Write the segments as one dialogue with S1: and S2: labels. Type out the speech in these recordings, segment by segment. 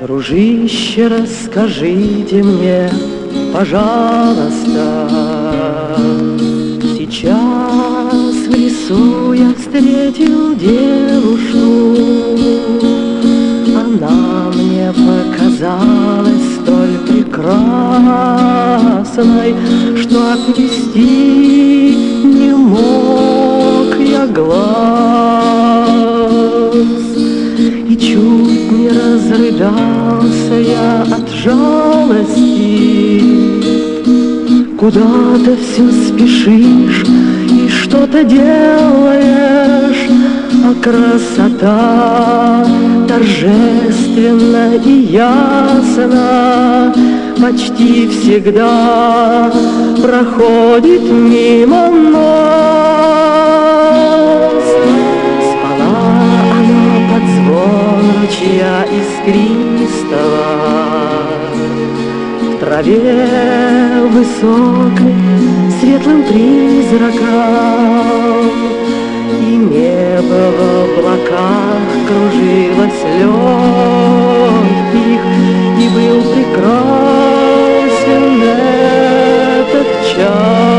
S1: Дружище, расскажите мне, пожалуйста, Сейчас в лесу я встретил девушку, Она мне показалась столь прекрасной, Что отвести не мог я глаз. И чуть не разрыдался я от жалости. Куда ты все спешишь и что-то делаешь, А красота торжественна и ясна Почти всегда проходит мимо нас. Ручья искристого, В траве высокой светлым призраком, И небо в облаках кружилось легких, И был прекрасен этот час.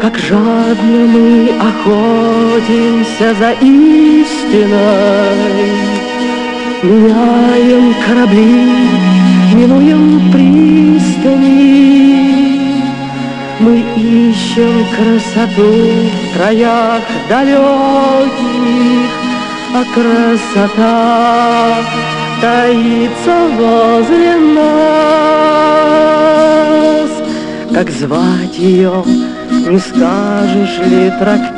S1: Как жадно мы охотимся за истиной, Меняем корабли, минуем пристани. Мы ищем красоту в краях далеких, А красота таится возле нас. Как звать ее, не скажешь ли, трактирщик?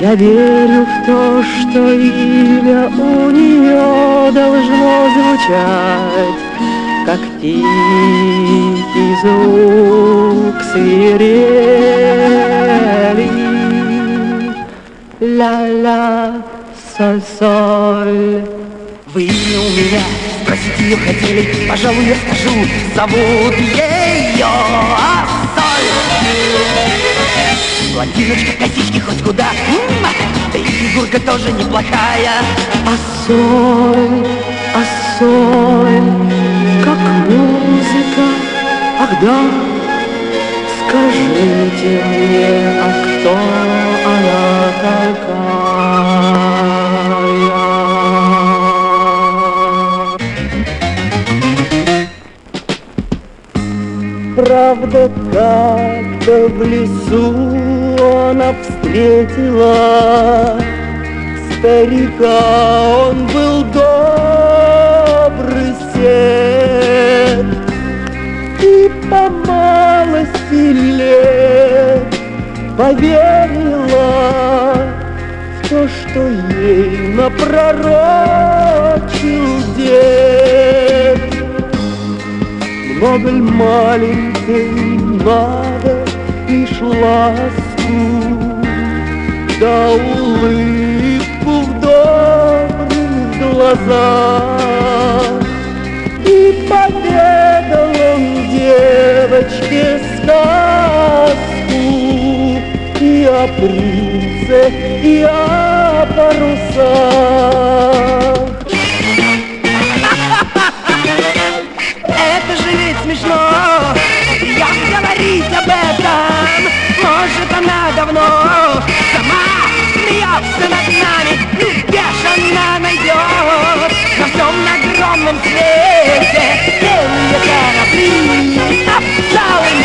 S1: Я верю в то, что имя у нее должно звучать, Как тихий звук свирели. Ля-ля, соль-соль.
S2: Вы имя у меня спросить ее хотели, пожалуй, я скажу, зовут ее Ассоль. Блондиночка, косички хоть куда, м, да и фигурка тоже неплохая.
S1: А соль, как музыка, ах да, скажите мне, а кто она такая? Правда, где-то в лесу она встретила старика, он был добрый сед, и по малости лет поверила в то, что ей напророчил дед. Много маленький надо ласку Да улыбку в добрых глазах. И поведал он девочке сказку И о принце, и о парусах. Это же ведь смешно она давно. Сама смеется над нами Ну где ж она найдет На всем огромном свете Белые корабли Целыми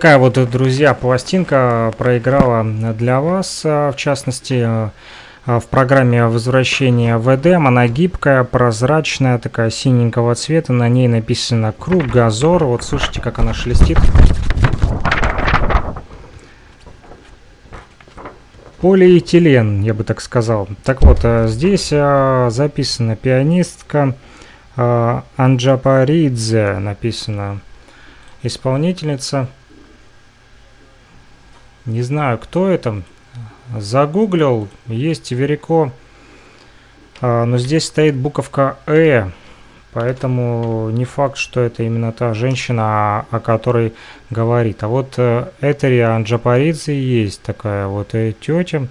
S3: такая вот, друзья, пластинка проиграла для вас, а, в частности, в программе возвращения в Эдем. Она гибкая, прозрачная, такая синенького цвета. На ней написано Кругозор. Вот слушайте, как она шелестит. Полиэтилен, я бы так сказал. Так вот, здесь записана пианистка Анджапаридзе, написано исполнительница. Не знаю, кто это. Загуглил, есть Верико, а, но здесь стоит буковка Э, поэтому не факт, что это именно та женщина, о которой говорит. А вот э, Этери Анджапаридзе есть такая вот э, тетя.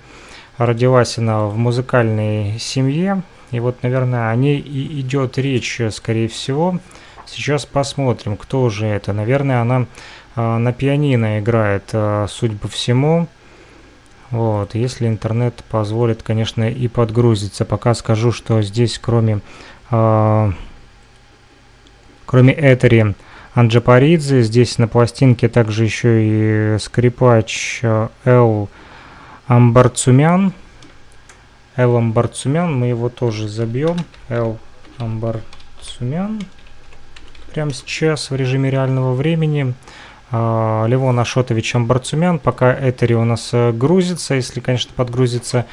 S3: Родилась она в музыкальной семье. И вот, наверное, о ней и идет речь, э, скорее всего. Сейчас посмотрим, кто же это. Наверное, она а, на пианино играет, а, судя по всему. Вот, если интернет позволит, конечно, и подгрузиться. Пока скажу, что здесь, кроме, а, кроме Этери Анджапаридзе, здесь на пластинке также еще и скрипач а, Эл Амбарцумян. Эл Амбарцумян, мы его тоже забьем. Эл Амбарцумян. Прямо сейчас в режиме реального времени. А, Левон Ашотович Амбарцумян, пока Этери у нас э, грузится, если, конечно, подгрузится.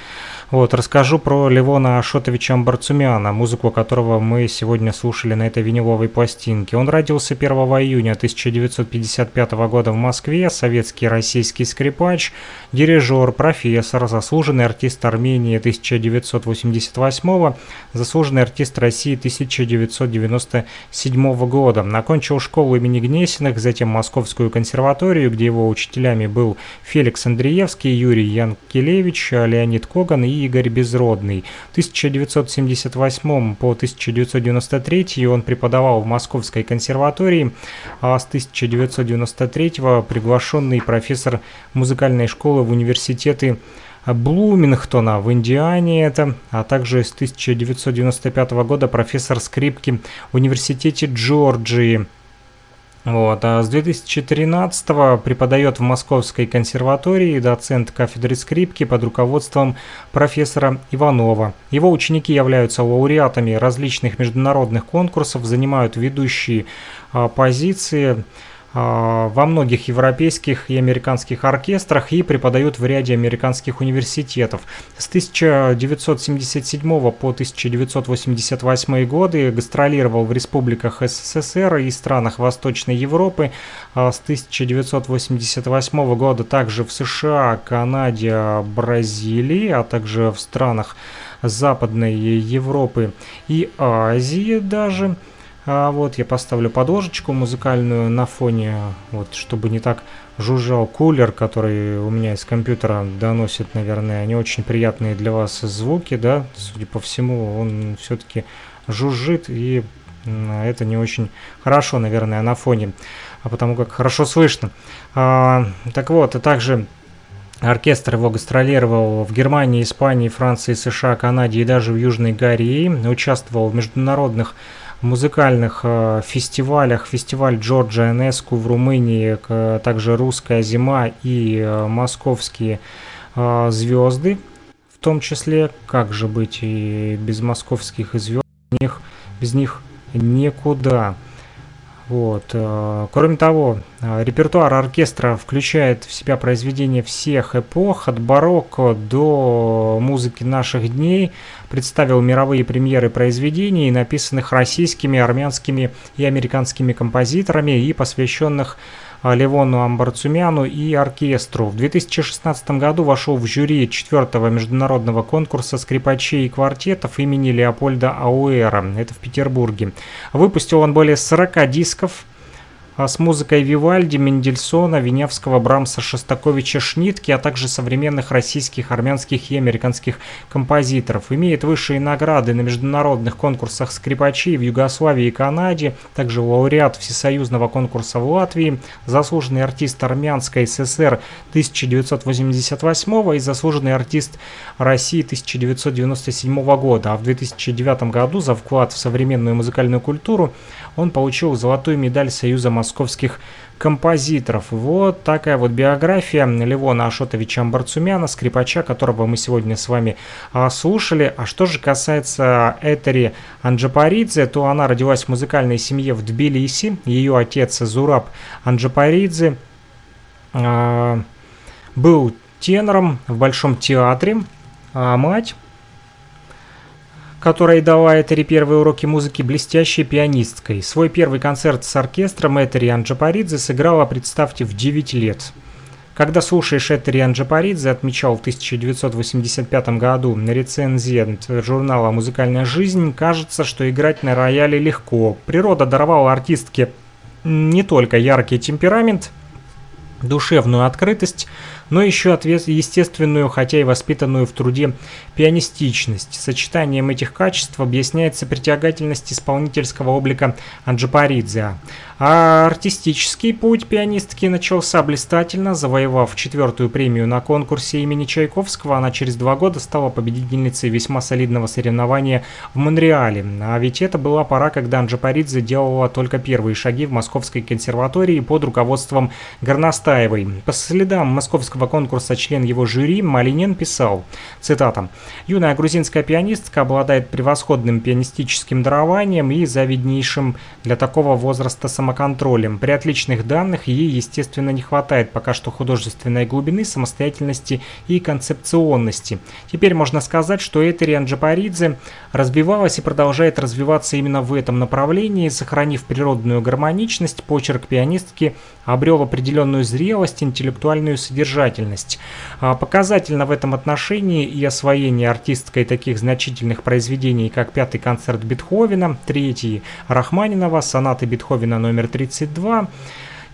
S3: Вот, расскажу про Левона Ашотовича Амбарцумяна, музыку которого мы сегодня слушали на этой виниловой пластинке. Он родился 1 июня 1955 года в Москве, советский российский скрипач, дирижер, профессор, заслуженный артист Армении 1988, заслуженный артист России 1997 года. Окончил школу имени Гнесиных, затем Московскую консерваторию, где его учителями был Феликс Андреевский, Юрий Янкелевич, Леонид Коган и Игорь Безродный. В 1978 по 1993 он преподавал в Московской консерватории, а с 1993 приглашенный профессор музыкальной школы в университеты Блумингтона в Индиане это, а также с 1995 года профессор скрипки в университете Джорджии. Вот, а с 2013 преподает в Московской консерватории доцент кафедры скрипки под руководством профессора Иванова. Его ученики являются лауреатами различных международных конкурсов, занимают ведущие а, позиции во многих европейских и американских оркестрах и преподают в ряде американских университетов. С 1977 по 1988 годы гастролировал в республиках СССР и странах Восточной Европы. А С 1988 года также в США, Канаде, Бразилии, а также в странах Западной Европы и Азии даже. А вот я поставлю подложечку музыкальную на фоне, вот чтобы не так жужжал кулер, который у меня из компьютера доносит, наверное, не очень приятные для вас звуки, да, судя по всему, он все-таки жужжит, и это не очень хорошо, наверное, на фоне, а потому как хорошо слышно. А, так вот, и также Оркестр его гастролировал в Германии, Испании, Франции, США, Канаде и даже в Южной Корее. Участвовал в международных музыкальных э, фестивалях. Фестиваль Джорджа Энеску в Румынии, также «Русская зима» и э, «Московские э, звезды». В том числе, как же быть и без московских звезд, без них, без них никуда. Вот. Э, кроме того, э, репертуар оркестра включает в себя произведения всех эпох, от барокко до музыки наших дней, представил мировые премьеры произведений, написанных российскими, армянскими и американскими композиторами и посвященных Левону Амбарцумяну и оркестру. В 2016 году вошел в жюри четвертого международного конкурса скрипачей и квартетов имени Леопольда Ауэра. Это в Петербурге. Выпустил он более 40 дисков, с музыкой Вивальди, Мендельсона, Винявского, Брамса, Шостаковича, Шнитки, а также современных российских, армянских и американских композиторов. Имеет высшие награды на международных конкурсах скрипачей в Югославии и Канаде, также лауреат Всесоюзного конкурса в Латвии, заслуженный артист Армянской ССР 1988 и заслуженный артист России 1997 года. А в 2009 году за вклад в современную музыкальную культуру он получил золотую медаль Союза московских композиторов. Вот такая вот биография Левона Ашотовича Амбарцумяна, скрипача, которого мы сегодня с вами а, слушали. А что же касается Этери Анджапаридзе, то она родилась в музыкальной семье в Тбилиси. Ее отец Зураб Анджапаридзе а, был тенором в Большом театре, а мать которая дала Этери первые уроки музыки блестящей пианисткой. Свой первый концерт с оркестром Этери Анджапаридзе сыграла, представьте, в 9 лет. Когда слушаешь Этери Анджапаридзе, отмечал в 1985 году рецензент журнала «Музыкальная жизнь», кажется, что играть на рояле легко. Природа даровала артистке не только яркий темперамент, душевную открытость, но еще естественную, хотя и воспитанную в труде пианистичность. Сочетанием этих качеств объясняется притягательность исполнительского облика Анджапаридзе. А артистический путь пианистки начался блистательно, завоевав четвертую премию на конкурсе имени Чайковского. Она через два года стала победительницей весьма солидного соревнования в Монреале. А ведь это была пора, когда Анджапаридзе делала только первые шаги в Московской консерватории под руководством Горностаевой. По следам московского конкурса член его жюри Малинин писал, цитата, «Юная грузинская пианистка обладает превосходным пианистическим дарованием и завиднейшим для такого возраста самоконтролем. При отличных данных ей, естественно, не хватает пока что художественной глубины, самостоятельности и концепционности. Теперь можно сказать, что Этери Анджапаридзе развивалась и продолжает развиваться именно в этом направлении, сохранив природную гармоничность, почерк пианистки обрел определенную зрелость, интеллектуальную содержательность. А, показательно в этом отношении и освоение артисткой таких значительных произведений, как «Пятый концерт Бетховена», «Третий» Рахманинова, «Сонаты Бетховена номер 32»,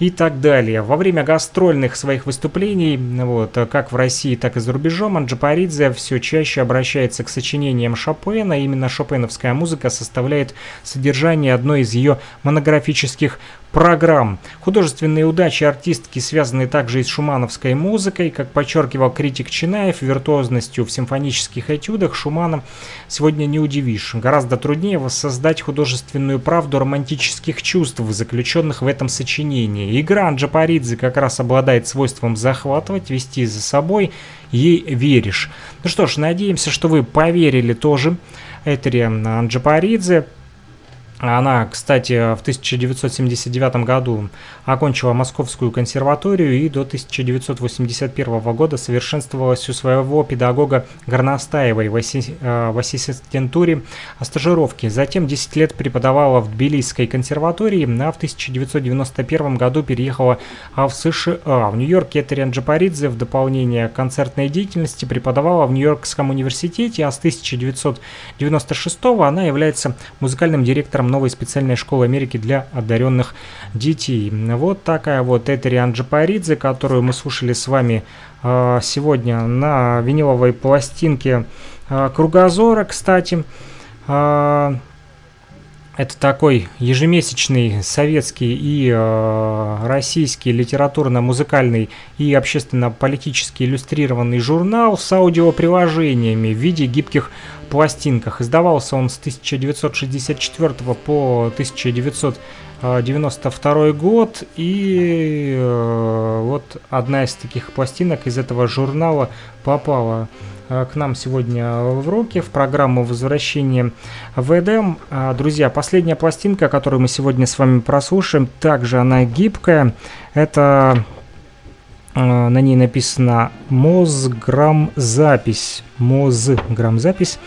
S3: и так далее. Во время гастрольных своих выступлений, вот, как в России, так и за рубежом, Анджапаридзе все чаще обращается к сочинениям Шопена. Именно шопеновская музыка составляет содержание одной из ее монографических программ. Художественные удачи артистки связаны также и с шумановской музыкой. Как подчеркивал критик Чинаев, виртуозностью в симфонических этюдах Шумана сегодня не удивишь. Гораздо труднее воссоздать художественную правду романтических чувств, заключенных в этом сочинении. Игра Анджапаридзе как раз обладает свойством захватывать, вести за собой, ей веришь. Ну что ж, надеемся, что вы поверили тоже Этери Анджапаридзе. Она, кстати, в 1979 году окончила Московскую консерваторию и до 1981 года совершенствовалась у своего педагога Горностаевой в, э, ассистентуре стажировки. Затем 10 лет преподавала в Тбилисской консерватории, а в 1991 году переехала в США. В Нью-Йорке Этериан Джапаридзе в дополнение к концертной деятельности преподавала в Нью-Йоркском университете, а с 1996 она является музыкальным директором новой специальной школы Америки для одаренных детей. Вот такая вот Этери Анджапаридзе, которую мы слушали с вами э, сегодня на виниловой пластинке э, Кругозора, кстати. Это такой ежемесячный советский и э, российский литературно-музыкальный и общественно-политически иллюстрированный журнал с аудиоприложениями в виде гибких пластинках. Издавался он с 1964 по 1992 год. И э, вот одна из таких пластинок из этого журнала попала к нам сегодня в руки в программу возвращения в Эдем. А, друзья, последняя пластинка, которую мы сегодня с вами прослушаем, также она гибкая. Это э, на ней написано Мозграмзапись. Мозграмзапись.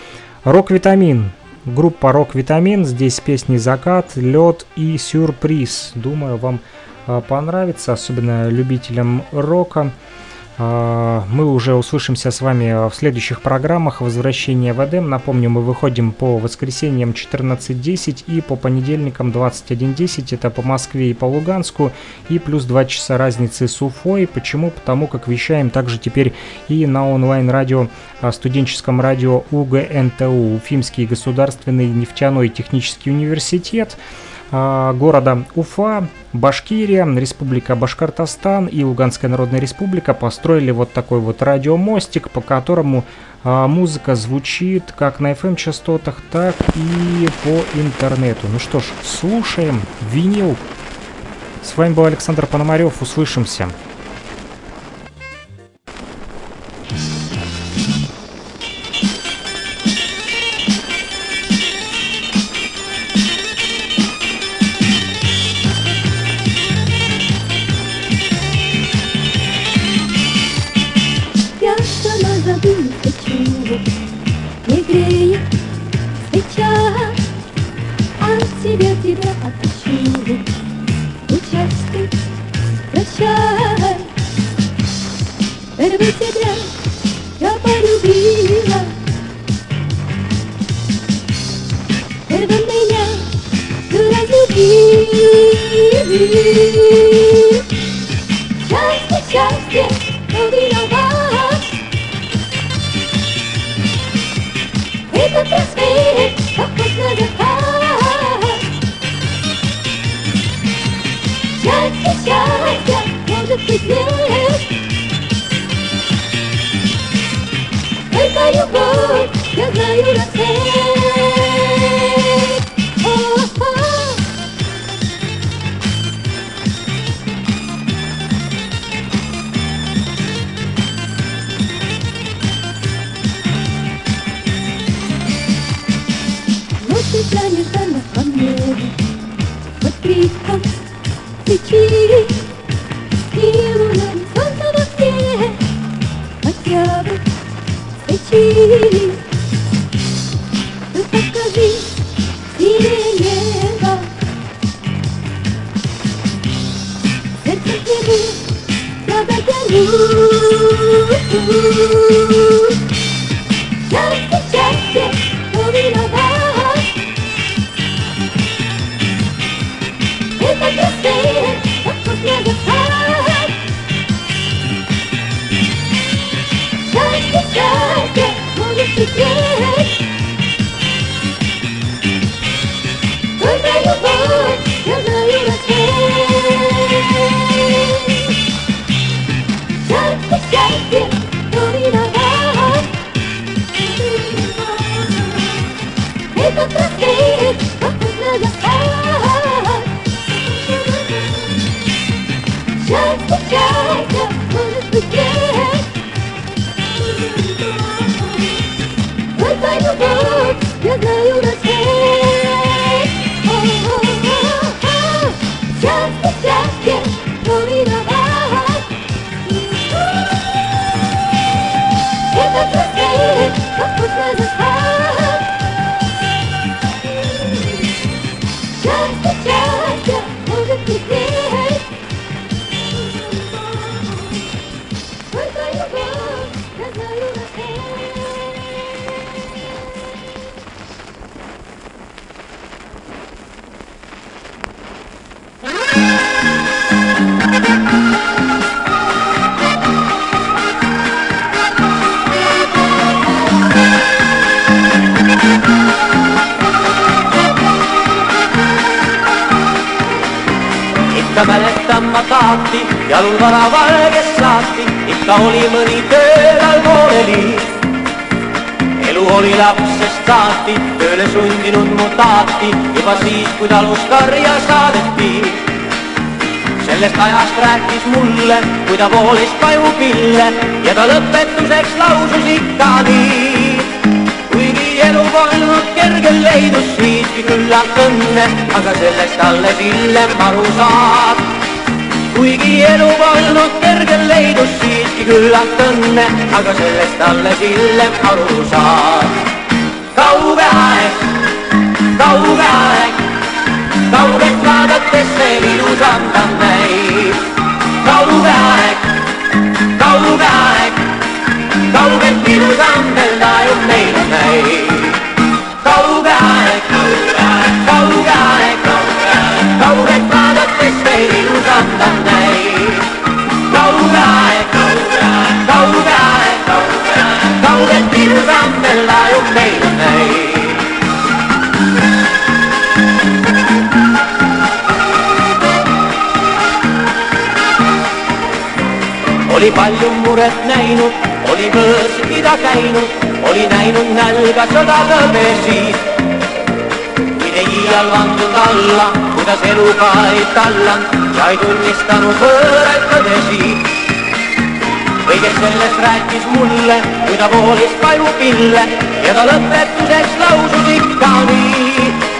S3: Рок-витамин. Группа Рок-витамин. Здесь песни «Закат», «Лед» и «Сюрприз». Думаю, вам э, понравится, особенно любителям рока. А, мы уже услышимся с вами в следующих программах «Возвращение в Эдем». Напомню, мы выходим по воскресеньям 14.10 и по понедельникам 21.10. Это по Москве и по Луганску. И плюс 2 часа разницы с Уфой. Почему? Потому как вещаем также теперь и на онлайн-радио, а, студенческом радио УГНТУ, Уфимский государственный нефтяной технический университет. А, города Уфа, Башкирия, Республика Башкортостан и Луганская Народная Республика построили вот такой вот радиомостик, по которому а, музыка звучит как на FM-частотах, так и по интернету. Ну что ж, слушаем винил. С вами был Александр Пономарев, услышимся.
S1: Kui taluskarja saadeti. sellest ajast rääkis mulle, kui ta voolis pajupille ja ta lõpetuseks lausus ikka nii elu polnud kergel leidus siiski küllalt õnne, aga sellest alles hiljem aru saad. kuigi elu polnud kergel leidus siiski küllalt õnne, aga sellest alles hiljem aru saad. kauge aeg, kauge aeg, kaugelt vaadates veel ilusam ta näib. kauge aeg, kauge aeg kaugelt ilusam veel tajub meile näib. kauge aeg, kauge aeg, kaugelt vaadates veel ilusam ta näib. kauge aeg, kauge aeg, kaugelt ilusam veel tajub meile näib. Oli palju muret näinud, oli võõrsid käinud, oli näinud nälga sõda tõbesid. kuid ei iial vandunud alla, kuidas eluga ei tallanud ja ei tunnistanud võõraid tõdesid. kõigest sellest rääkis mulle, kui ta voolis pajupille ja ta lõpetuseks lausus ikka nii.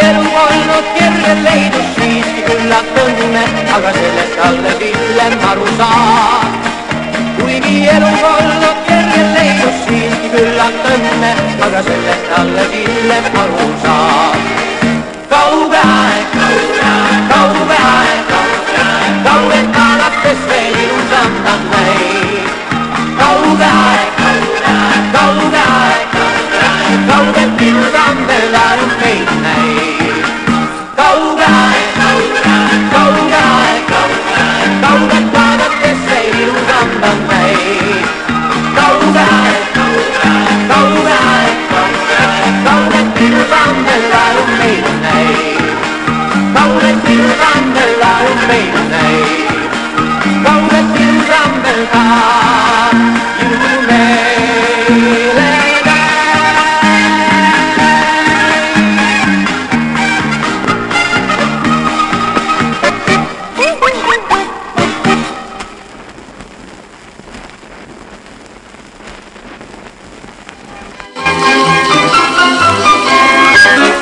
S1: Kuigi elu olnud kergel leidus siiski küllalt õnne, aga sellest alles hiljem aru saad. kuigi elu olnud kergel leidus siiski küllalt õnne, aga sellest alles hiljem aru saad. kauge aeg, kauge aeg, kaugelt vaadates veel ilusam ta näib. kauge aeg, kauge aeg, kauge aeg, Kauga sillan belarun behinai Kauga, kauga, kauga, kauga Kauga kwadat bezei udan bandai Kauga, kauga, kauga, kauga Kauga sillan belarun behinai Kauga sillan belarun behinai Kauga sillan belarun behinai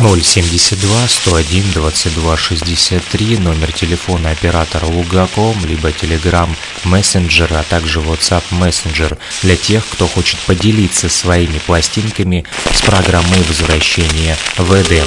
S4: 072 101 22 номер телефона оператора Лугаком, либо Telegram Messenger, а также WhatsApp Messenger для тех, кто хочет поделиться своими пластинками с программой возвращения в Эдем.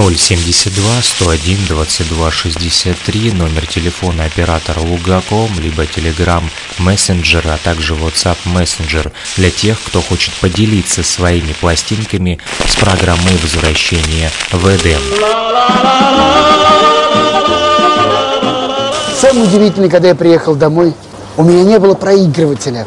S4: 072 101 22 63 номер телефона оператора Лугаком, либо Telegram Messenger, а также WhatsApp Messenger для тех, кто хочет поделиться своими пластинками с программой возвращения в Эдем.
S5: Самое удивительное, когда я приехал домой, у меня не было проигрывателя.